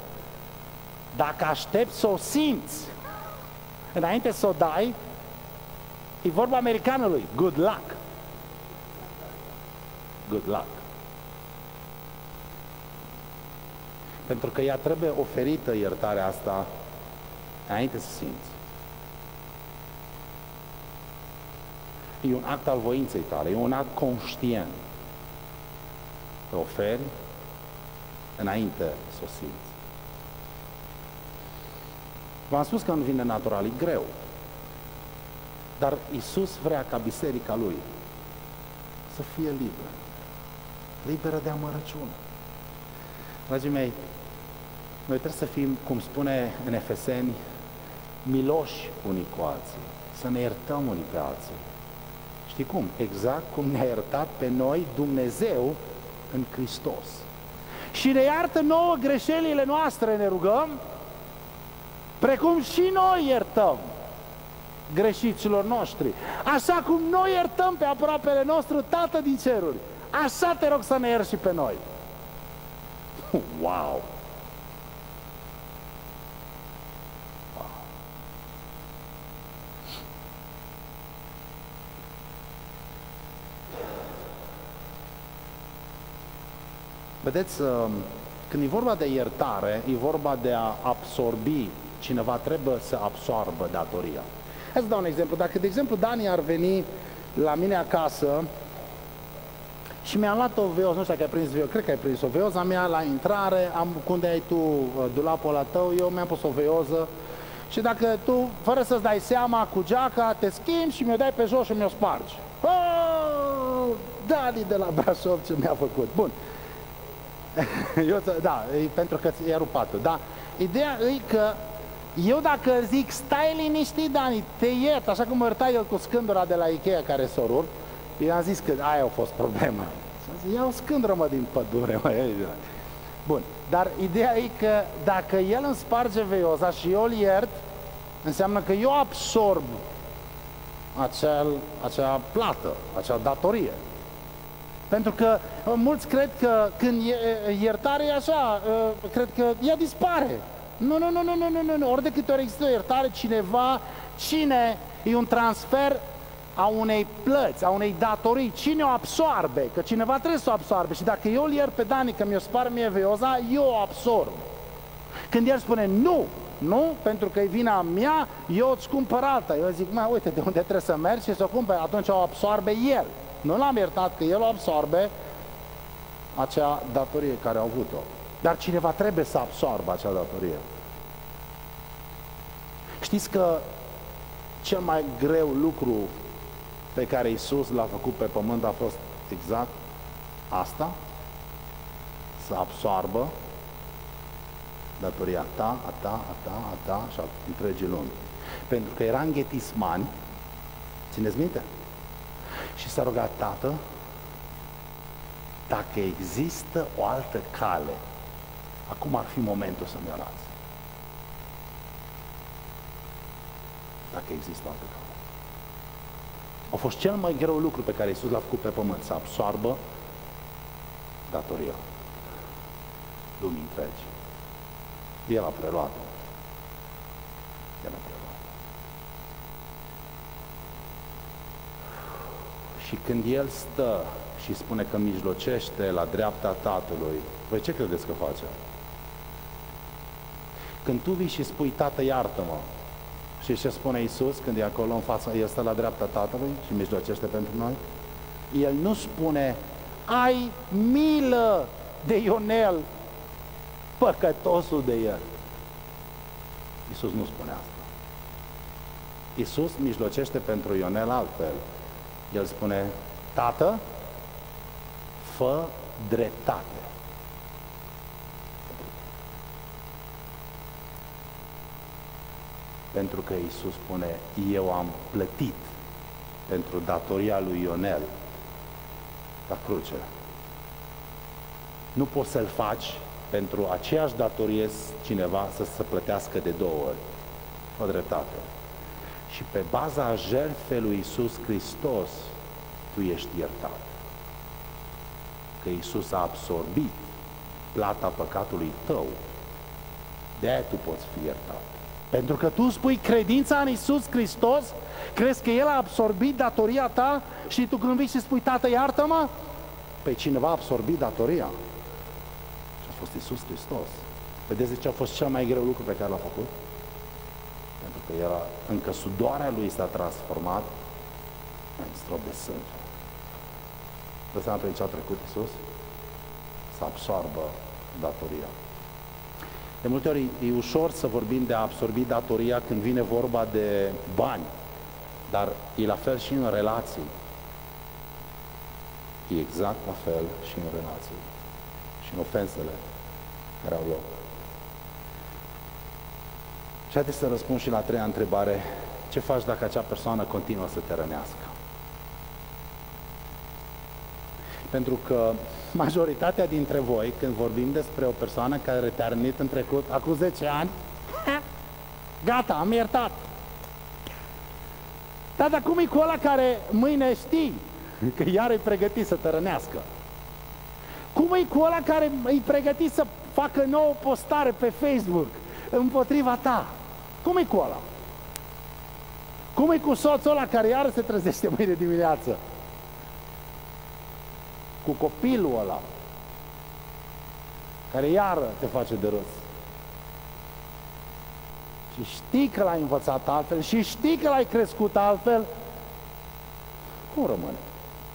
dacă aștepți să o simți înainte să o dai, e vorba americanului, good luck. Good luck. Pentru că ea trebuie oferită iertarea asta înainte să simți. E un act al voinței tale, e un act conștient. Te oferi înainte să o simți. V-am spus că nu vine natural, e greu. Dar Isus vrea ca biserica lui să fie liberă. Liberă de amărăciune. Dragii mei, noi trebuie să fim, cum spune în Efeseni, miloși unii cu alții, să ne iertăm unii pe alții. Știi cum? Exact cum ne-a iertat pe noi Dumnezeu în Hristos. Și ne iartă nouă greșelile noastre, ne rugăm, precum și noi iertăm greșiților noștri. Așa cum noi iertăm pe aproapele nostru, Tată din ceruri, așa te rog să ne ierți și pe noi. Wow! Vedeți, um, când e vorba de iertare, e vorba de a absorbi, cineva trebuie să absorbă datoria. Hai să dau un exemplu. Dacă, de exemplu, Dani ar veni la mine acasă și mi-a luat o veoză, nu știu dacă ai prins veoză, cred că ai prins o veoză, mea la intrare, am, unde ai tu uh, dulapul la tău, eu mi-am pus o veoză și dacă tu, fără să-ți dai seama, cu geaca, te schimbi și mi-o dai pe jos și mi-o spargi. Oh, Dani de la Brașov ce mi-a făcut. Bun. [laughs] Eu, da, e pentru că i-a rupat Da, ideea e că eu dacă zic, stai liniștit, Dani, te iert, așa cum mă ierta el cu scândura de la Ikea care s-o rup, i-am zis că aia a fost problema. Și ia o scândură, mă, din pădure, mă. Bun, dar ideea e că dacă el îmi sparge veioza și eu îl iert, înseamnă că eu absorb acel, acea plată, acea datorie. Pentru că uh, mulți cred că când iertare e așa, uh, cred că ea dispare. Nu, nu, nu, nu, nu, nu, nu, nu. Ori de câte ori există o iertare, cineva, cine e un transfer a unei plăți, a unei datorii, cine o absorbe? Că cineva trebuie să o absorbe și dacă eu îl iert pe Dani că mi-o spar mie veioza, eu o absorb. Când el spune nu, nu, pentru că e vina mea, eu îți cumpăr alta. Eu zic, mai uite, de unde trebuie să mergi și să o cumperi, atunci o absorbe el. Nu l-am iertat că el o absorbe acea datorie care a avut-o. Dar cineva trebuie să absorbă acea datorie. Știți că cel mai greu lucru pe care Isus l-a făcut pe pământ a fost exact asta? Să absorbă datoria ta, a ta, a ta, a ta și a întregii lumi. Pentru că era în ghetismani, țineți minte? Și s-a rugat, Tată, dacă există o altă cale, acum ar fi momentul să-mi arăți. Dacă există o altă cale. A fost cel mai greu lucru pe care Iisus l-a făcut pe pământ, să absoarbă datoria lumii întregi. El a preluat-o. El a preluat. Și când El stă și spune că mijlocește la dreapta Tatălui, voi ce credeți că face? Când tu vii și spui, Tată, iartă-mă, și ce spune Isus când e acolo în fața, El stă la dreapta Tatălui și mijlocește pentru noi? El nu spune, ai milă de Ionel, păcătosul de el. Isus nu spune asta. Isus mijlocește pentru Ionel altfel. El spune, Tată, fă dreptate. Pentru că Isus spune, eu am plătit pentru datoria lui Ionel la cruce. Nu poți să-l faci pentru aceeași datorie cineva să se plătească de două ori. O dreptate. Și pe baza jertfei lui Isus Hristos, tu ești iertat. Că Isus a absorbit plata păcatului tău. De aia tu poți fi iertat. Pentru că tu spui credința în Isus Hristos, crezi că El a absorbit datoria ta și tu când vii și spui, Tată, iartă-mă, pe cineva a absorbit datoria. Și a fost Isus Hristos. Vedeți de ce a fost cel mai greu lucru pe care l-a făcut? Pentru că era, încă sudoarea lui s-a transformat în strop de sânge. Vă seama prin ce a trecut Isus? Să absorbă datoria. De multe ori e ușor să vorbim de a absorbi datoria când vine vorba de bani, dar e la fel și în relații. E exact la fel și în relații și în ofensele care au loc. Și haideți să răspund și la a treia întrebare. Ce faci dacă acea persoană continuă să te rănească? Pentru că majoritatea dintre voi, când vorbim despre o persoană care te-a rănit în trecut, acum 10 ani, gata, am iertat. Dar, dar cum e cu ăla care mâine știi că iar e pregătit să te rănească? Cum e cu ăla care e pregătit să facă nouă postare pe Facebook împotriva ta? Cum e cu ăla? Cum e cu soțul ăla care iară se trezește mâine dimineață? Cu copilul ăla care iară te face de râs. Și știi că l-ai învățat altfel și știi că l-ai crescut altfel, cum rămâne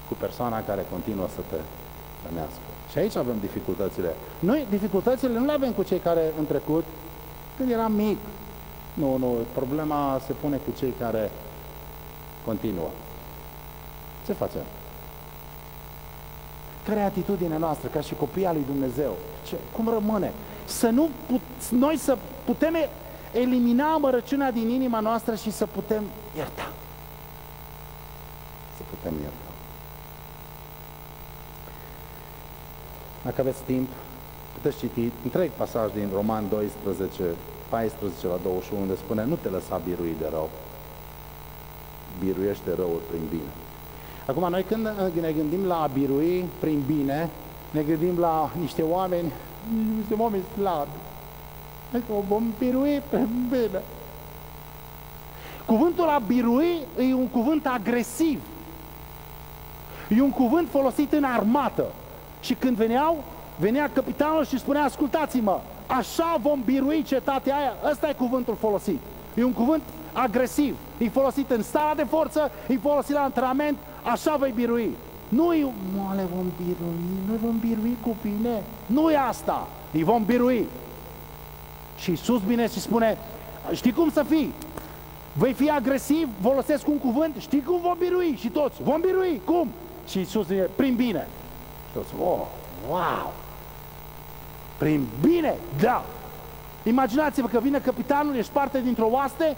cu persoana care continuă să te rănească? Și aici avem dificultățile. Noi dificultățile nu le avem cu cei care în trecut, când eram mic. Nu, nu, problema se pune cu cei care continuă. Ce facem? Care e atitudinea noastră ca și copii al lui Dumnezeu? Ce, cum rămâne? Să nu put, noi să putem elimina amărăciunea din inima noastră și să putem ierta. Să putem ierta. Dacă aveți timp, puteți citi întreg pasaj din Roman 12, 14 la 21, unde spune nu te lăsa birui de rău, biruiește răul prin bine. Acum, noi când ne gândim la a birui prin bine, ne gândim la niște oameni, niște oameni slabi. Adică o vom birui prin bine. Cuvântul a birui e un cuvânt agresiv. E un cuvânt folosit în armată. Și când veneau, venea capitanul și spunea, ascultați-mă, așa vom birui cetatea aia. Ăsta e cuvântul folosit. E un cuvânt agresiv. E folosit în starea de forță, e folosit la antrenament, așa vei birui. Nu e, mă, le vom birui, noi vom birui cu bine. Nu e asta, îi vom birui. Și sus bine și spune, știi cum să fii? Vei fi agresiv, folosesc un cuvânt, știi cum vom birui? Și toți, vom birui, cum? Și Iisus zice, prin bine. Și toți, oh, wow! Prin bine, da! Imaginați-vă că vine capitanul, ești parte dintr-o oaste,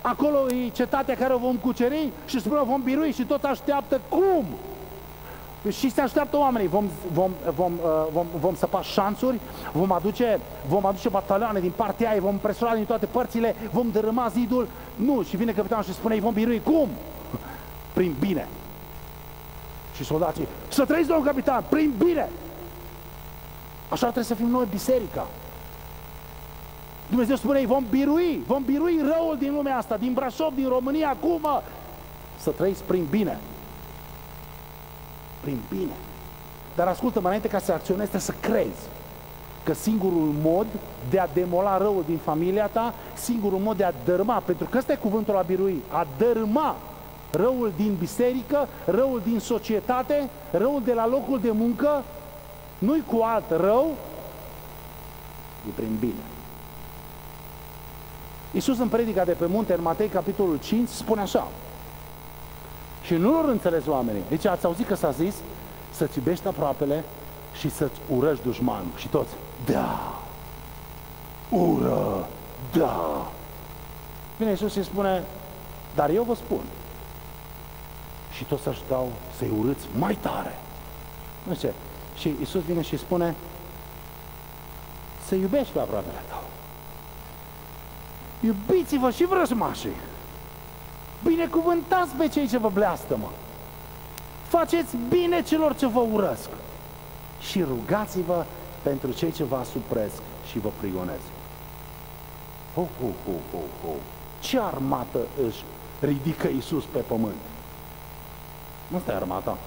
acolo e cetatea care o vom cuceri și spune vom birui și tot așteaptă cum? Și se așteaptă oamenii, vom, vom, vom, uh, vom, vom săpa șanțuri, vom aduce, vom aduce batalioane din partea aia, vom presura din toate părțile, vom dărâma zidul. Nu, și vine capitanul și spune, vom birui. Cum? Prin bine. Și soldații, să trăiți, domnul capitan, prin bine. Așa trebuie să fim noi, biserica. Dumnezeu spune, vom birui, vom birui răul din lumea asta, din Brașov, din România, acum, să trăiți prin bine. Prin bine. Dar ascultă-mă, înainte ca să acționezi, trebuie să crezi că singurul mod de a demola răul din familia ta, singurul mod de a dărâma, pentru că ăsta e cuvântul la birui, a dărâma răul din biserică, răul din societate, răul de la locul de muncă, nu-i cu alt rău, e prin bine. Iisus în predica de pe munte, în Matei, capitolul 5, spune așa. Și nu lor înțeles oamenii. Deci ați auzit că s-a zis să-ți iubești aproapele și să-ți urăști dușmanul. Și toți, da, ură, da. Vine Iisus și spune, dar eu vă spun. Și toți să-și dau să-i urâți mai tare. Nu ce. Și Iisus vine și spune, să iubești pe aproapele tău. Iubiți-vă și vrăjmașii. Binecuvântați pe cei ce vă bleastămă. Faceți bine celor ce vă urăsc. Și rugați-vă pentru cei ce vă asupresc și vă prigonesc. Ho, ho, ho, ho, ho. Ce armată își ridică Iisus pe pământ? Nu stai armata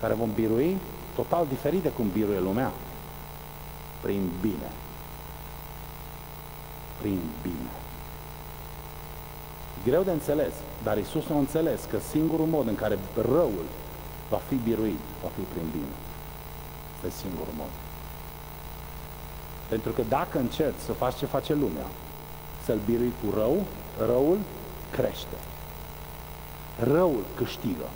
care vom birui total diferit de cum biruie lumea. Prin bine. Prin bine. Greu de înțeles, dar Isus a înțeles că singurul mod în care răul va fi biruit, va fi prin bine. Este singurul mod. Pentru că dacă încerci să faci ce face lumea, să-l birui cu rău, răul crește. Răul câștigă.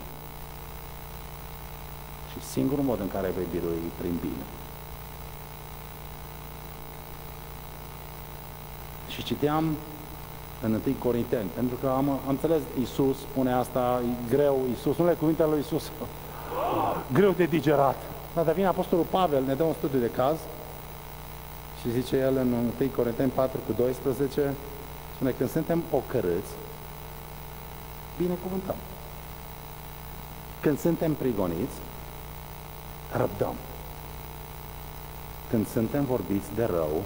Și singurul mod în care vei birui prin bine. Și citeam în 1 Corinteni, pentru că am, am înțeles, Iisus spune asta, e greu, Iisus, le cuvintele lui Iisus, [laughs] greu de digerat. Dar vine Apostolul Pavel, ne dă un studiu de caz și zice el în 1 Corinteni 4 cu 12, spune, când suntem ocărâți, binecuvântăm. Când suntem prigoniți, răbdăm. Când suntem vorbiți de rău,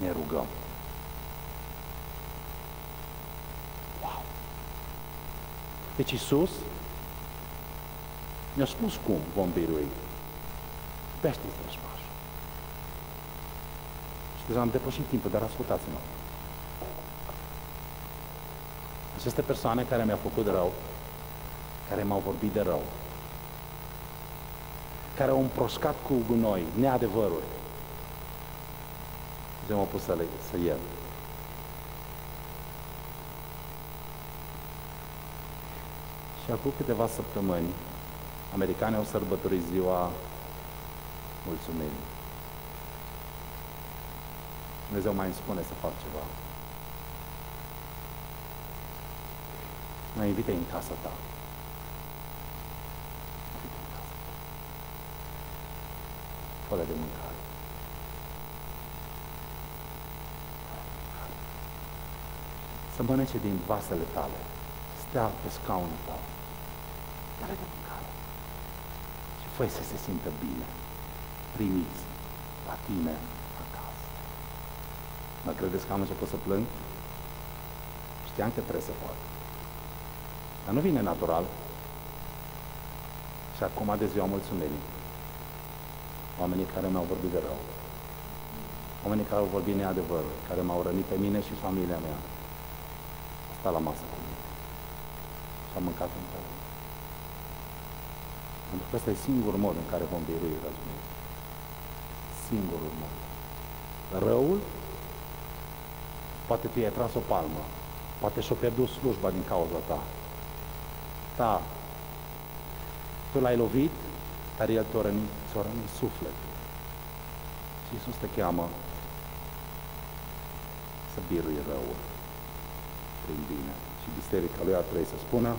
ne rugăm. Wow! Deci Isus ne-a spus cum vom birui. Pește-ți rășmaș. Și deja am depășit timpul, dar ascultați-mă. Aceste persoane care mi-au făcut rău, care m-au vorbit de rău, care au împroșcat cu gunoi neadevăruri, ce m-a pus să, le, să iert. Și acum câteva săptămâni, americanii au sărbătorit ziua mulțumirii. Dumnezeu mai îmi spune să fac ceva. Mă invite în casa ta. Fă de mâncare. Să mănânce din vasele tale. Stea pe scaunul tău. Dă-le de mâncare. Și fă să se simtă bine. Primiți la tine acasă. Mă credeți că am început să plâng? Știam că trebuie să fac. Dar nu vine natural. Și acum de ziua mulțumirii. Oamenii care mi-au vorbit de rău. Oamenii care au vorbit neadevărul, care m-au rănit pe mine și familia mea. A stat la masă cu mine. Și am mâncat împreună. Pentru că ăsta e singurul mod în care vom birui războiul. Singurul mod. Răul poate tu i-ai tras o palmă, poate și-o pierdut slujba din cauza ta, ta. Tu l-ai lovit, dar El ți-a rănit, ți-a rănit sufletul. Și Iisus te cheamă să birui răul prin bine. Și biserica lui ar trebui să spună,